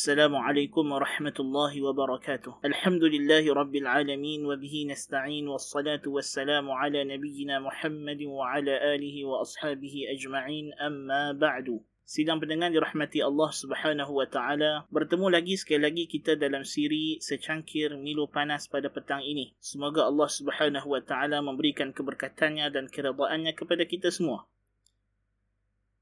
السلام عليكم ورحمة الله وبركاته الحمد لله رب العالمين وبه نستعين والصلاة والسلام على نبينا محمد وعلى آله وأصحابه أجمعين أما بعد Sidang pendengar dirahmati Allah Subhanahu wa taala. Bertemu lagi sekali lagi kita dalam siri secangkir Milo Panas pada petang ini. Semoga Allah Subhanahu wa taala memberikan keberkatannya dan keredaannya kepada kita semua.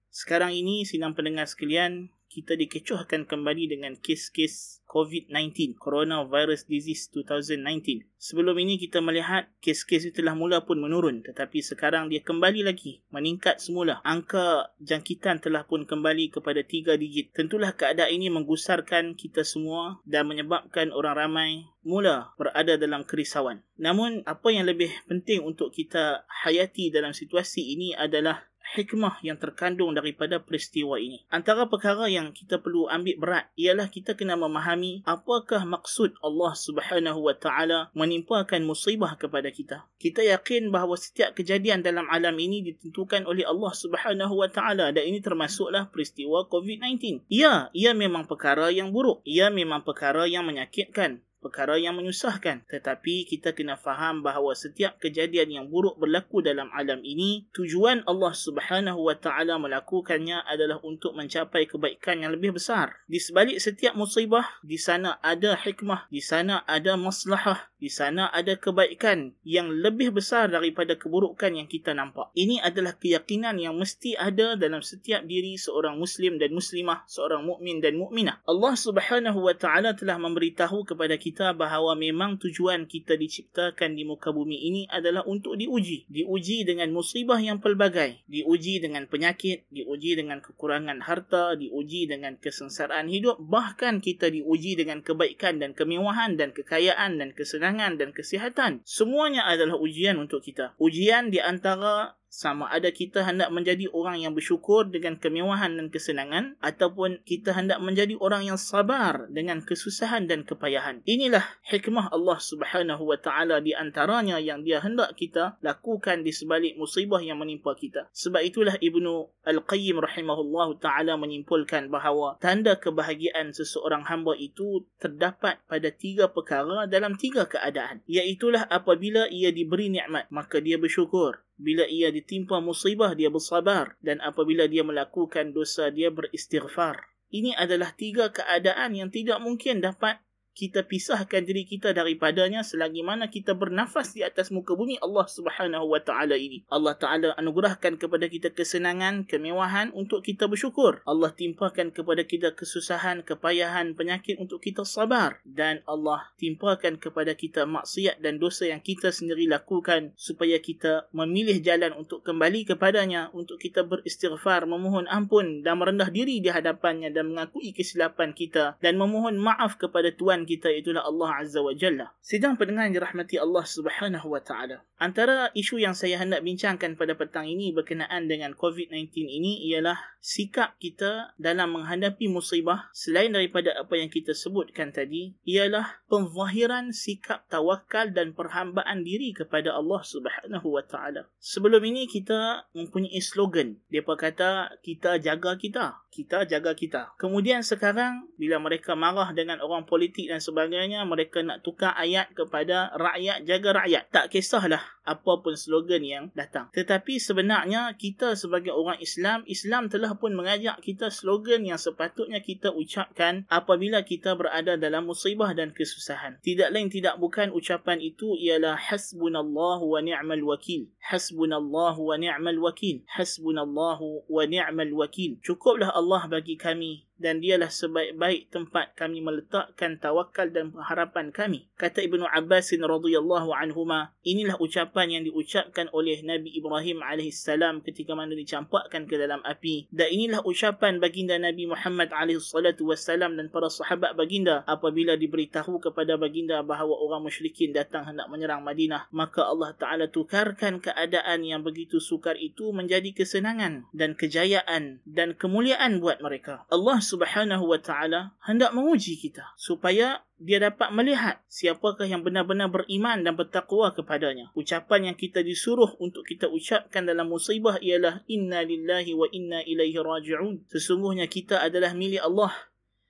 Sekarang ini sidang pendengar sekalian, kita dikecohkan kembali dengan kes-kes COVID-19, Coronavirus Disease 2019. Sebelum ini kita melihat kes-kes itu telah mula pun menurun tetapi sekarang dia kembali lagi meningkat semula. Angka jangkitan telah pun kembali kepada 3 digit. Tentulah keadaan ini menggusarkan kita semua dan menyebabkan orang ramai mula berada dalam kerisauan. Namun apa yang lebih penting untuk kita hayati dalam situasi ini adalah hikmah yang terkandung daripada peristiwa ini. Antara perkara yang kita perlu ambil berat ialah kita kena memahami apakah maksud Allah Subhanahu Wa Taala menimpakan musibah kepada kita. Kita yakin bahawa setiap kejadian dalam alam ini ditentukan oleh Allah Subhanahu Wa Taala dan ini termasuklah peristiwa COVID-19. Ya, ia memang perkara yang buruk. Ia memang perkara yang menyakitkan perkara yang menyusahkan. Tetapi kita kena faham bahawa setiap kejadian yang buruk berlaku dalam alam ini tujuan Allah Subhanahu wa taala melakukannya adalah untuk mencapai kebaikan yang lebih besar. Di sebalik setiap musibah di sana ada hikmah di sana ada maslahah di sana ada kebaikan yang lebih besar daripada keburukan yang kita nampak. Ini adalah keyakinan yang mesti ada dalam setiap diri seorang muslim dan muslimah seorang mukmin dan mukminah. Allah Subhanahu wa taala telah memberitahu kepada kita kita bahawa memang tujuan kita diciptakan di muka bumi ini adalah untuk diuji. Diuji dengan musibah yang pelbagai. Diuji dengan penyakit, diuji dengan kekurangan harta, diuji dengan kesengsaraan hidup. Bahkan kita diuji dengan kebaikan dan kemewahan dan kekayaan dan kesenangan dan kesihatan. Semuanya adalah ujian untuk kita. Ujian di antara sama ada kita hendak menjadi orang yang bersyukur dengan kemewahan dan kesenangan ataupun kita hendak menjadi orang yang sabar dengan kesusahan dan kepayahan. Inilah hikmah Allah Subhanahu wa taala di antaranya yang dia hendak kita lakukan di sebalik musibah yang menimpa kita. Sebab itulah Ibnu Al-Qayyim rahimahullahu taala menyimpulkan bahawa tanda kebahagiaan seseorang hamba itu terdapat pada tiga perkara dalam tiga keadaan. Iaitulah apabila ia diberi nikmat maka dia bersyukur bila ia ditimpa musibah dia bersabar dan apabila dia melakukan dosa dia beristighfar. Ini adalah tiga keadaan yang tidak mungkin dapat kita pisahkan diri kita daripadanya selagi mana kita bernafas di atas muka bumi Allah Subhanahu wa taala ini. Allah Taala anugerahkan kepada kita kesenangan, kemewahan untuk kita bersyukur. Allah timpakan kepada kita kesusahan, kepayahan, penyakit untuk kita sabar dan Allah timpakan kepada kita maksiat dan dosa yang kita sendiri lakukan supaya kita memilih jalan untuk kembali kepadanya untuk kita beristighfar, memohon ampun dan merendah diri di hadapannya dan mengakui kesilapan kita dan memohon maaf kepada Tuhan kita itulah Allah Azza wa Jalla. Sidang pendengar yang dirahmati Allah Subhanahu wa taala. Antara isu yang saya hendak bincangkan pada petang ini berkenaan dengan COVID-19 ini ialah sikap kita dalam menghadapi musibah selain daripada apa yang kita sebutkan tadi ialah pemzahiran sikap tawakal dan perhambaan diri kepada Allah Subhanahu wa taala. Sebelum ini kita mempunyai slogan. Depa kata kita jaga kita, kita jaga kita. Kemudian sekarang bila mereka marah dengan orang politik dan sebagainya mereka nak tukar ayat kepada rakyat jaga rakyat tak kisahlah apa pun slogan yang datang tetapi sebenarnya kita sebagai orang Islam Islam telah pun mengajak kita slogan yang sepatutnya kita ucapkan apabila kita berada dalam musibah dan kesusahan. Tidak lain tidak bukan ucapan itu ialah hasbunallahu wa ni'mal wakil. Hasbunallahu wa ni'mal wakil. Hasbunallahu wa ni'mal wakil. Cukuplah Allah bagi kami dan dialah sebaik-baik tempat kami meletakkan tawakal dan harapan kami. Kata Ibnu Abbas radhiyallahu anhuma, inilah ucapan yang diucapkan oleh Nabi Ibrahim alaihissalam ketika mana dicampakkan ke dalam api. Dan inilah ucapan baginda Nabi Muhammad alaihissalatu wassalam dan para sahabat baginda apabila diberitahu kepada baginda bahawa orang musyrikin datang hendak menyerang Madinah, maka Allah Taala tukarkan keadaan yang begitu sukar itu menjadi kesenangan dan kejayaan dan kemuliaan buat mereka. Allah Subhanahu wa taala hendak menguji kita supaya dia dapat melihat siapakah yang benar-benar beriman dan bertakwa kepadanya. Ucapan yang kita disuruh untuk kita ucapkan dalam musibah ialah inna lillahi wa inna ilaihi raji'un. Sesungguhnya kita adalah milik Allah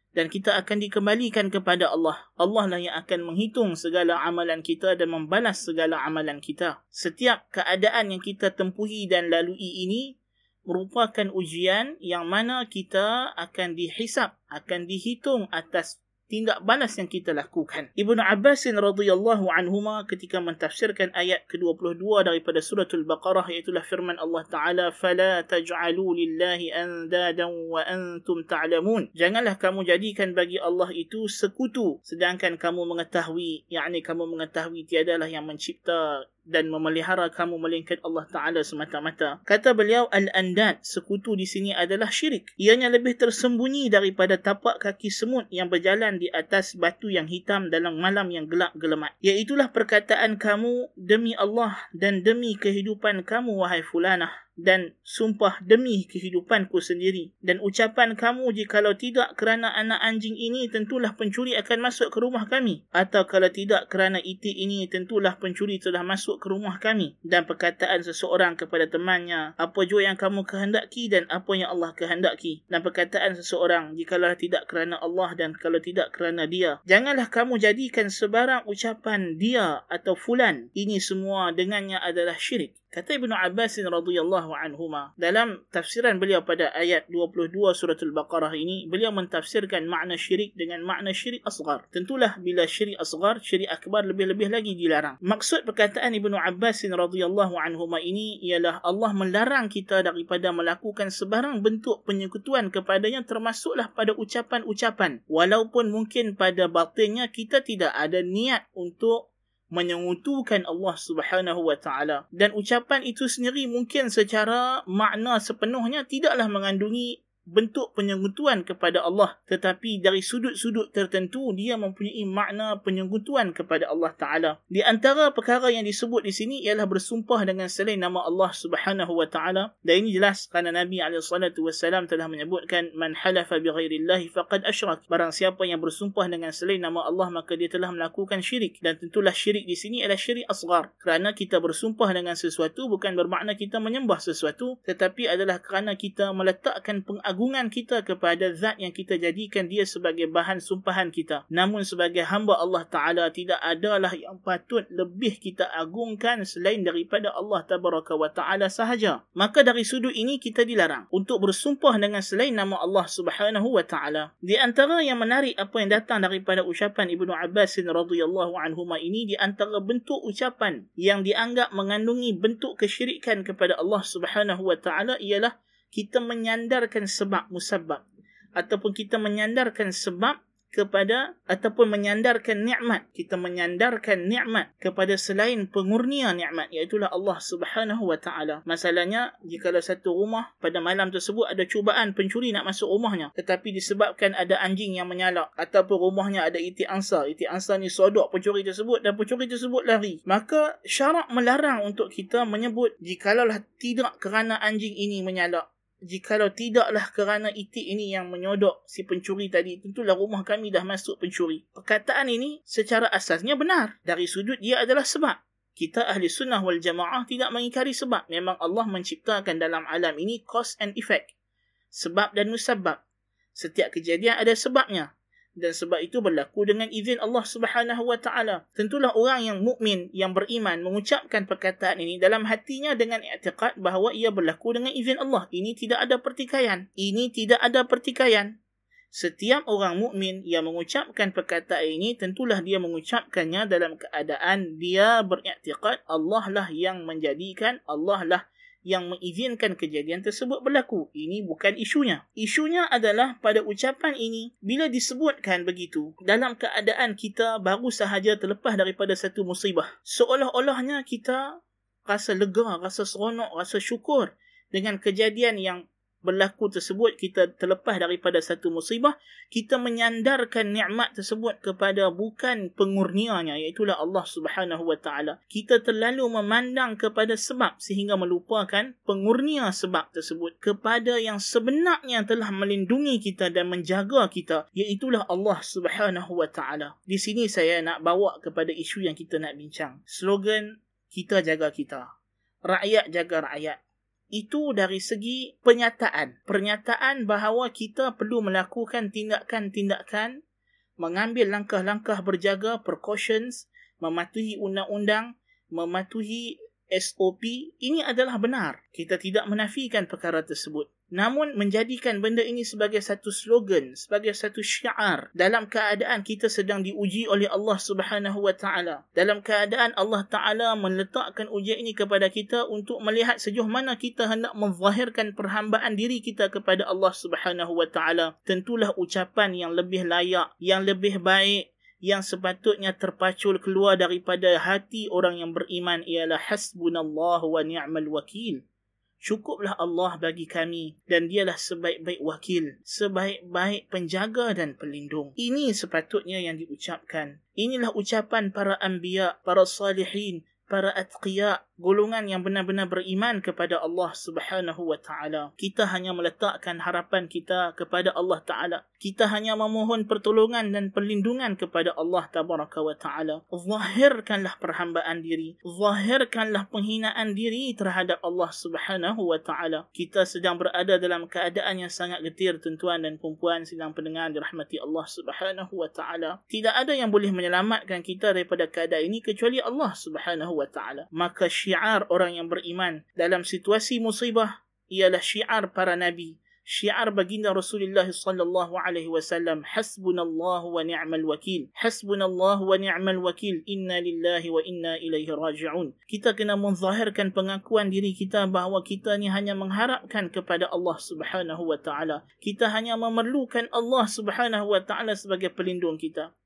dan kita akan dikembalikan kepada Allah. Allah lah yang akan menghitung segala amalan kita dan membalas segala amalan kita. Setiap keadaan yang kita tempuhi dan lalui ini merupakan ujian yang mana kita akan dihisap, akan dihitung atas tindak balas yang kita lakukan. Ibnu Abbas radhiyallahu anhuma ketika mentafsirkan ayat ke-22 daripada suratul Baqarah iaitu firman Allah Taala fala taj'alu lillahi andadan wa antum ta'lamun. Janganlah kamu jadikan bagi Allah itu sekutu sedangkan kamu mengetahui yakni kamu mengetahui tiadalah yang mencipta dan memelihara kamu melainkan Allah Ta'ala semata-mata. Kata beliau, Al-Andad, sekutu di sini adalah syirik. Ianya lebih tersembunyi daripada tapak kaki semut yang berjalan di atas batu yang hitam dalam malam yang gelap gelemat. Iaitulah perkataan kamu demi Allah dan demi kehidupan kamu, wahai fulanah dan sumpah demi kehidupanku sendiri. Dan ucapan kamu jikalau tidak kerana anak anjing ini tentulah pencuri akan masuk ke rumah kami. Atau kalau tidak kerana itik ini tentulah pencuri telah masuk ke rumah kami. Dan perkataan seseorang kepada temannya, apa jua yang kamu kehendaki dan apa yang Allah kehendaki. Dan perkataan seseorang, jikalau tidak kerana Allah dan kalau tidak kerana dia. Janganlah kamu jadikan sebarang ucapan dia atau fulan. Ini semua dengannya adalah syirik. Kata Ibnu Abbas radhiyallahu anhuma dalam tafsiran beliau pada ayat 22 surah Al-Baqarah ini beliau mentafsirkan makna syirik dengan makna syirik asgar. Tentulah bila syirik asgar, syirik akbar lebih-lebih lagi dilarang. Maksud perkataan Ibnu Abbas radhiyallahu anhuma ini ialah Allah melarang kita daripada melakukan sebarang bentuk penyekutuan kepadanya termasuklah pada ucapan-ucapan. Walaupun mungkin pada batinnya kita tidak ada niat untuk menyengutukan Allah Subhanahu wa taala. Dan ucapan itu sendiri mungkin secara makna sepenuhnya tidaklah mengandungi bentuk penyekutuan kepada Allah. Tetapi dari sudut-sudut tertentu dia mempunyai makna penyekutuan kepada Allah taala. Di antara perkara yang disebut di sini ialah bersumpah dengan selain nama Allah Subhanahu wa taala. Dan ini jelas kerana Nabi alaihi salatu wasallam telah menyebutkan man halafa bighairillahi faqad asyrak. Barang siapa yang bersumpah dengan selain nama Allah maka dia telah melakukan syirik. Dan tentulah syirik di sini adalah syirik asgar kerana kita bersumpah dengan sesuatu bukan bermakna kita menyembah sesuatu tetapi adalah kerana kita meletakkan pengagungan agungan kita kepada zat yang kita jadikan dia sebagai bahan sumpahan kita. Namun sebagai hamba Allah Ta'ala tidak adalah yang patut lebih kita agungkan selain daripada Allah Tabaraka wa Ta'ala sahaja. Maka dari sudut ini kita dilarang untuk bersumpah dengan selain nama Allah Subhanahu wa Ta'ala. Di antara yang menarik apa yang datang daripada ucapan Ibnu Abbas radhiyallahu anhuma ini di antara bentuk ucapan yang dianggap mengandungi bentuk kesyirikan kepada Allah Subhanahu wa Ta'ala ialah kita menyandarkan sebab musabab. Ataupun kita menyandarkan sebab kepada ataupun menyandarkan nikmat. Kita menyandarkan nikmat kepada selain pengurnia nikmat iaitu Allah Subhanahu wa taala. Masalahnya jika satu rumah pada malam tersebut ada cubaan pencuri nak masuk rumahnya. Tetapi disebabkan ada anjing yang menyalak ataupun rumahnya ada iti angsa. Iti angsa ni sodok pencuri tersebut dan pencuri tersebut lari. Maka syarak melarang untuk kita menyebut jikalau tidak kerana anjing ini menyalak jikalau tidaklah kerana itik ini yang menyodok si pencuri tadi, tentulah rumah kami dah masuk pencuri. Perkataan ini secara asasnya benar. Dari sudut dia adalah sebab. Kita ahli sunnah wal jamaah tidak mengikari sebab. Memang Allah menciptakan dalam alam ini cause and effect. Sebab dan musabab. Setiap kejadian ada sebabnya dan sebab itu berlaku dengan izin Allah Subhanahu wa taala. Tentulah orang yang mukmin yang beriman mengucapkan perkataan ini dalam hatinya dengan i'tiqad bahawa ia berlaku dengan izin Allah. Ini tidak ada pertikaian. Ini tidak ada pertikaian. Setiap orang mukmin yang mengucapkan perkataan ini tentulah dia mengucapkannya dalam keadaan dia beriktikad Allah lah yang menjadikan Allah lah yang mengizinkan kejadian tersebut berlaku. Ini bukan isunya. Isunya adalah pada ucapan ini, bila disebutkan begitu, dalam keadaan kita baru sahaja terlepas daripada satu musibah. Seolah-olahnya kita rasa lega, rasa seronok, rasa syukur dengan kejadian yang berlaku tersebut kita terlepas daripada satu musibah kita menyandarkan nikmat tersebut kepada bukan pengurnianya iaitu Allah Subhanahu wa taala. Kita terlalu memandang kepada sebab sehingga melupakan pengurnia sebab tersebut kepada yang sebenarnya telah melindungi kita dan menjaga kita iaitu Allah Subhanahu wa taala. Di sini saya nak bawa kepada isu yang kita nak bincang. Slogan kita jaga kita. Rakyat jaga rakyat Itu dari segi penyataan. Pernyataan bahawa kita perlu melakukan tindakan-tindakan, mengambil langkah-langkah berjaga, precautions, mematuhi undang-undang, mematuhi SOP, ini adalah benar. Kita tidak menafikan perkara tersebut. Namun menjadikan benda ini sebagai satu slogan, sebagai satu syiar dalam keadaan kita sedang diuji oleh Allah Subhanahu wa taala. Dalam keadaan Allah taala meletakkan ujian ini kepada kita untuk melihat sejauh mana kita hendak menzahirkan perhambaan diri kita kepada Allah Subhanahu wa taala. Tentulah ucapan yang lebih layak, yang lebih baik yang sepatutnya terpacul keluar daripada hati orang yang beriman ialah hasbunallahu wa ni'mal wakil. Cukuplah Allah bagi kami dan dialah sebaik-baik wakil, sebaik-baik penjaga dan pelindung. Ini sepatutnya yang diucapkan. Inilah ucapan para anbiya, para salihin, para atqiya, golongan yang benar-benar beriman kepada Allah Subhanahu wa taala. Kita hanya meletakkan harapan kita kepada Allah taala. Kita hanya memohon pertolongan dan perlindungan kepada Allah tabaraka wa taala. Zahirkanlah perhambaan diri, zahirkanlah penghinaan diri terhadap Allah Subhanahu wa taala. Kita sedang berada dalam keadaan yang sangat getir tuan-tuan dan puan-puan sedang pendengar dirahmati Allah Subhanahu wa taala. Tidak ada yang boleh menyelamatkan kita daripada keadaan ini kecuali Allah Subhanahu wa taala maka syiar orang yang beriman. Dalam situasi musibah ialah syiar para nabi. Syiar baginda Rasulullah sallallahu alaihi wasallam hasbunallahu wa ni'mal wakil. Hasbunallahu wa ni'mal wakil. Inna lillahi wa inna ilaihi raji'un. Kita kena menzahirkan pengakuan diri kita bahawa kita ni hanya mengharapkan kepada Allah Subhanahu wa taala. Kita hanya memerlukan Allah Subhanahu wa taala sebagai pelindung kita.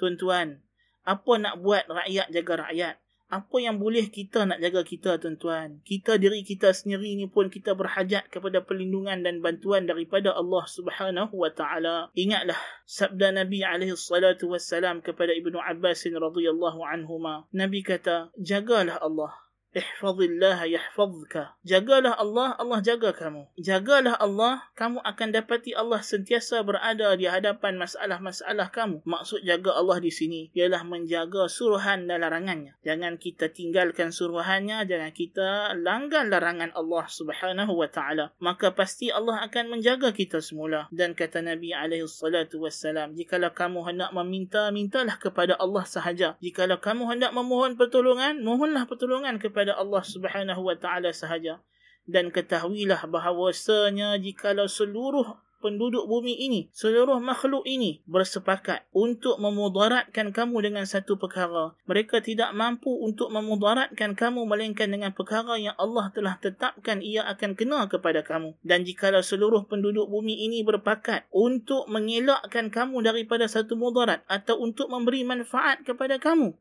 Tuan-tuan apa nak buat rakyat jaga rakyat apa yang boleh kita nak jaga kita tuan-tuan? Kita diri kita sendiri ni pun kita berhajat kepada perlindungan dan bantuan daripada Allah Subhanahu wa taala. Ingatlah sabda Nabi alaihi salatu wassalam kepada Ibnu Abbas radhiyallahu anhuma. Nabi kata jagalah Allah ihfazillah yahfazka. Jagalah Allah Allah jaga kamu. Jagalah Allah kamu akan dapati Allah sentiasa berada di hadapan masalah-masalah kamu. Maksud jaga Allah di sini ialah menjaga suruhan dan larangannya. Jangan kita tinggalkan suruhannya jangan kita langgar larangan Allah Subhanahu wa taala. Maka pasti Allah akan menjaga kita semula. Dan kata Nabi alaihi salatu wassalam jikalau kamu hendak meminta mintalah kepada Allah sahaja. Jikalau kamu hendak memohon pertolongan mohonlah pertolongan kepada kepada Allah Subhanahu wa taala sahaja dan ketahuilah bahawasanya jikalau seluruh penduduk bumi ini, seluruh makhluk ini bersepakat untuk memudaratkan kamu dengan satu perkara. Mereka tidak mampu untuk memudaratkan kamu melainkan dengan perkara yang Allah telah tetapkan ia akan kena kepada kamu. Dan jikalau seluruh penduduk bumi ini berpakat untuk mengelakkan kamu daripada satu mudarat atau untuk memberi manfaat kepada kamu,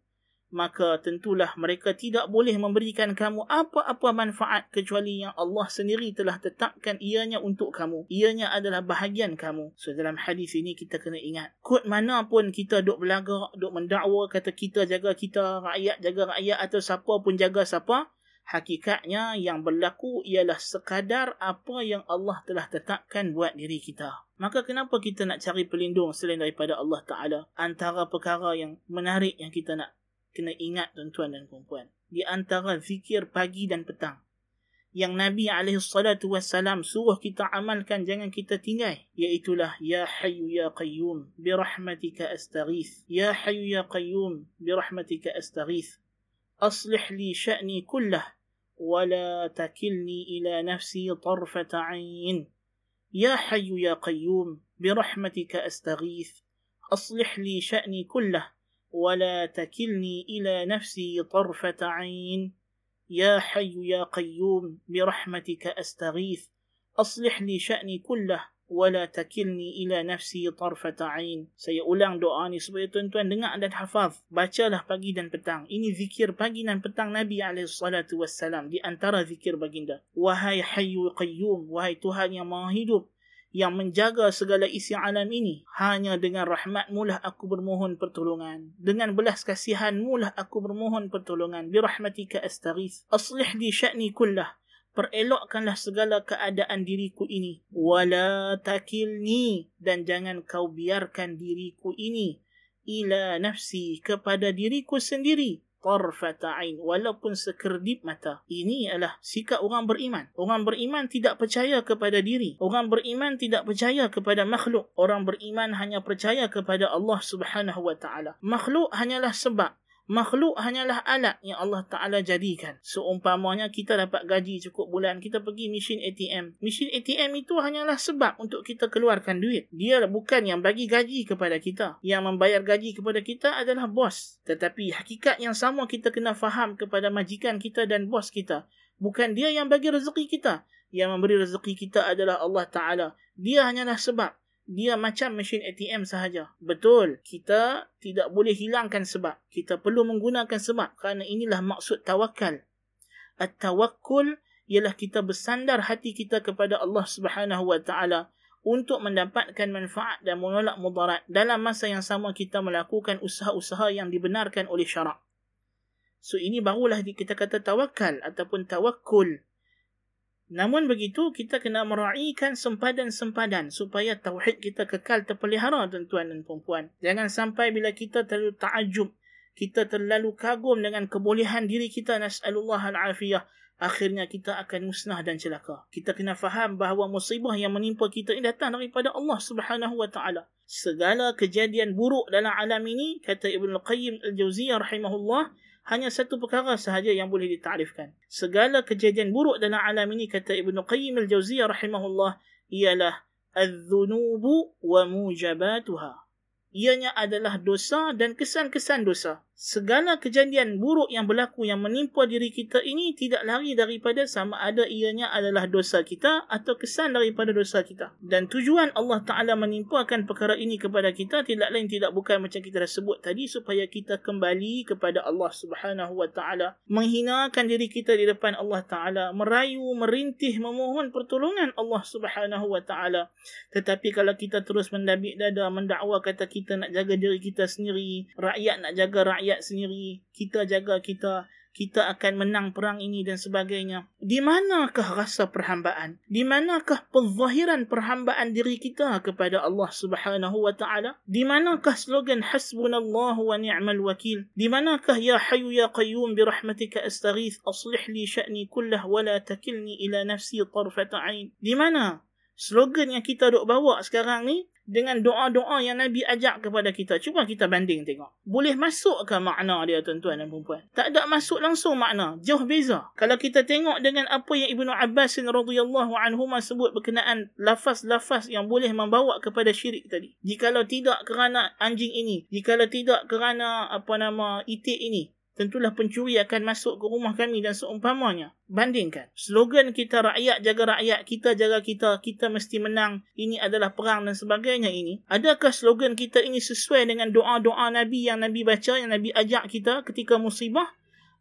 maka tentulah mereka tidak boleh memberikan kamu apa-apa manfaat kecuali yang Allah sendiri telah tetapkan ianya untuk kamu. Ianya adalah bahagian kamu. So dalam hadis ini kita kena ingat, kod mana pun kita duk belagak, duk mendakwa kata kita jaga kita, rakyat jaga rakyat atau siapa pun jaga siapa, hakikatnya yang berlaku ialah sekadar apa yang Allah telah tetapkan buat diri kita. Maka kenapa kita nak cari pelindung selain daripada Allah Ta'ala? Antara perkara yang menarik yang kita nak kena ingat tuan-tuan dan puan-puan di antara zikir pagi dan petang yang Nabi alaihi salatu wasalam suruh kita amalkan jangan kita tinggal iaitu ya hayyu ya qayyum bi rahmatika astaghith ya hayyu ya qayyum bi rahmatika astaghith aslih li sha'ni kullah ولا تكلني إلى نفسي طرفة عين يا حي يا قيوم برحمتك أستغيث أصلح لي شأني كله ولا تكلني إلى نفسي طرفة عين يا حي يا قيوم برحمتك أستغيث أصلح لي شأني كله ولا تكلني إلى نفسي طرفة عين Saya ulang doa ni supaya tuan-tuan dengar dan hafaz. Bacalah pagi dan petang. Ini zikir pagi dan petang Nabi SAW di antara zikir baginda. Wahai Hayyu Qayyum, wahai Tuhan yang Maha Hidup, yang menjaga segala isi alam ini. Hanya dengan rahmatmu lah aku bermohon pertolongan. Dengan belas kasihanmu lah aku bermohon pertolongan. Birahmatika astaghith. Aslih di sya'ni kullah. Perelokkanlah segala keadaan diriku ini. Wala takilni. Dan jangan kau biarkan diriku ini. Ila nafsi kepada diriku sendiri. Tarfata ain walaupun sekerdip mata. Ini adalah sikap orang beriman. Orang beriman tidak percaya kepada diri. Orang beriman tidak percaya kepada makhluk. Orang beriman hanya percaya kepada Allah Subhanahu wa taala. Makhluk hanyalah sebab Makhluk hanyalah alat yang Allah Ta'ala jadikan. Seumpamanya kita dapat gaji cukup bulan, kita pergi mesin ATM. Mesin ATM itu hanyalah sebab untuk kita keluarkan duit. Dia bukan yang bagi gaji kepada kita. Yang membayar gaji kepada kita adalah bos. Tetapi hakikat yang sama kita kena faham kepada majikan kita dan bos kita. Bukan dia yang bagi rezeki kita. Yang memberi rezeki kita adalah Allah Ta'ala. Dia hanyalah sebab dia macam mesin ATM sahaja. Betul, kita tidak boleh hilangkan sebab. Kita perlu menggunakan sebab kerana inilah maksud tawakal. At-tawakkul ialah kita bersandar hati kita kepada Allah Subhanahu wa taala untuk mendapatkan manfaat dan menolak mudarat dalam masa yang sama kita melakukan usaha-usaha yang dibenarkan oleh syarak. So ini barulah kita kata tawakal ataupun tawakkul. Namun begitu, kita kena meraihkan sempadan-sempadan supaya tauhid kita kekal terpelihara tuan-tuan dan perempuan. Jangan sampai bila kita terlalu ta'ajub, kita terlalu kagum dengan kebolehan diri kita, nas'alullah al-afiyah, akhirnya kita akan musnah dan celaka. Kita kena faham bahawa musibah yang menimpa kita ini datang daripada Allah subhanahu wa ta'ala. Segala kejadian buruk dalam alam ini, kata Ibn Al-Qayyim Al-Jawziyah rahimahullah, hanya satu perkara sahaja yang boleh ditarifkan. Segala kejadian buruk dalam alam ini kata Ibnu Qayyim al-Jauziyah rahimahullah ialah adz-dzunubu wa mujabatuha ianya adalah dosa dan kesan-kesan dosa. Segala kejadian buruk yang berlaku yang menimpa diri kita ini tidak lari daripada sama ada ianya adalah dosa kita atau kesan daripada dosa kita. Dan tujuan Allah Ta'ala menimpakan perkara ini kepada kita tidak lain tidak bukan macam kita dah sebut tadi supaya kita kembali kepada Allah Subhanahu Wa Ta'ala. Menghinakan diri kita di depan Allah Ta'ala. Merayu, merintih, memohon pertolongan Allah Subhanahu Wa Ta'ala. Tetapi kalau kita terus mendabik dada, mendakwa kata kita nak jaga diri kita sendiri, rakyat nak jaga rakyat sendiri, kita jaga kita, kita akan menang perang ini dan sebagainya. Di manakah rasa perhambaan? Di manakah penzahiran perhambaan diri kita kepada Allah Subhanahu wa taala? Di manakah slogan hasbunallahu wa ni'mal wakil? Di manakah ya hayyu ya qayyum bi rahmatika astaghith aslih li sya'ni kullah wa la takilni ila nafsi tarfata ain? Di mana slogan yang kita duk bawa sekarang ni dengan doa-doa yang Nabi ajak kepada kita. Cuba kita banding tengok. Boleh masuk ke makna dia tuan-tuan dan perempuan? Tak ada masuk langsung makna. Jauh beza. Kalau kita tengok dengan apa yang Ibnu Abbas radhiyallahu anhu sebut berkenaan lafaz-lafaz yang boleh membawa kepada syirik tadi. Jikalau tidak kerana anjing ini, jikalau tidak kerana apa nama itik ini, tentulah pencuri akan masuk ke rumah kami dan seumpamanya. Bandingkan. Slogan kita rakyat jaga rakyat, kita jaga kita, kita mesti menang, ini adalah perang dan sebagainya ini. Adakah slogan kita ini sesuai dengan doa-doa Nabi yang Nabi baca, yang Nabi ajak kita ketika musibah?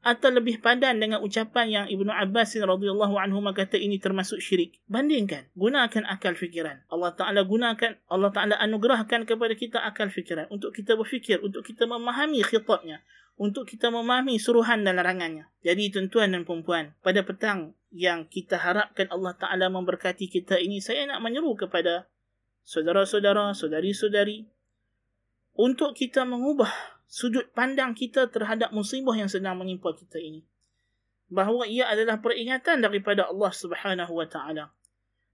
Atau lebih padan dengan ucapan yang Ibnu Abbas radhiyallahu anhu kata ini termasuk syirik. Bandingkan. Gunakan akal fikiran. Allah Ta'ala gunakan, Allah Ta'ala anugerahkan kepada kita akal fikiran. Untuk kita berfikir, untuk kita memahami khitabnya untuk kita memahami suruhan dan larangannya. Jadi tuan-tuan dan perempuan, pada petang yang kita harapkan Allah Ta'ala memberkati kita ini, saya nak menyeru kepada saudara-saudara, saudari-saudari, untuk kita mengubah sudut pandang kita terhadap musibah yang sedang menimpa kita ini. Bahawa ia adalah peringatan daripada Allah Subhanahu Wa Ta'ala.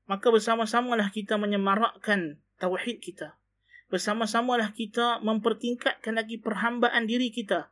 Maka bersama-samalah kita menyemarakkan tauhid kita. Bersama-samalah kita mempertingkatkan lagi perhambaan diri kita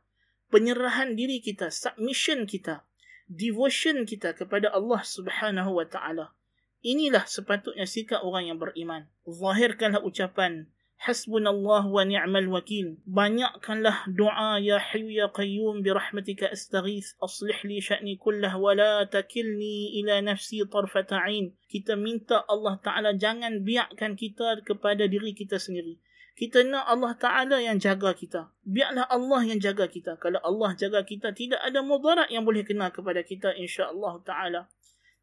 penyerahan diri kita, submission kita, devotion kita kepada Allah Subhanahu wa taala. Inilah sepatutnya sikap orang yang beriman. Zahirkanlah ucapan Hasbunallah wa ni'mal wakil. Banyakkanlah doa ya hayyu ya qayyum bi rahmatika astaghith aslih li sya'ni kullah wa la takilni ila nafsi tarfata 'ain. Kita minta Allah Taala jangan biarkan kita kepada diri kita sendiri kita nak Allah Ta'ala yang jaga kita. Biarlah Allah yang jaga kita. Kalau Allah jaga kita, tidak ada mudarat yang boleh kena kepada kita insya-Allah Ta'ala.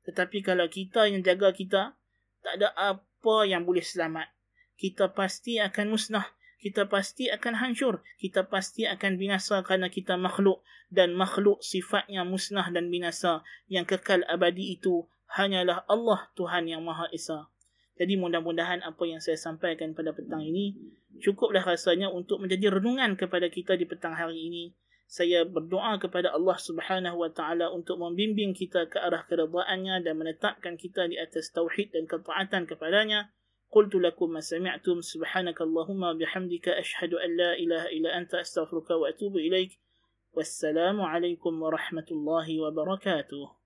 Tetapi kalau kita yang jaga kita, tak ada apa yang boleh selamat. Kita pasti akan musnah. Kita pasti akan hancur. Kita pasti akan binasa kerana kita makhluk. Dan makhluk sifatnya musnah dan binasa. Yang kekal abadi itu hanyalah Allah Tuhan yang Maha Esa. Jadi mudah-mudahan apa yang saya sampaikan pada petang ini cukuplah rasanya untuk menjadi renungan kepada kita di petang hari ini saya berdoa kepada Allah Subhanahu wa taala untuk membimbing kita ke arah keridhaannya dan menetapkan kita di atas tauhid dan ketaatan kepadanya. قلت لكم ما سمعتم سبحانك اللهم وبحمدك أشهد أن لا إله إلا أنت أستغفرك وأتوب إليك. والسلام عليكم ورحمة الله وبركاته.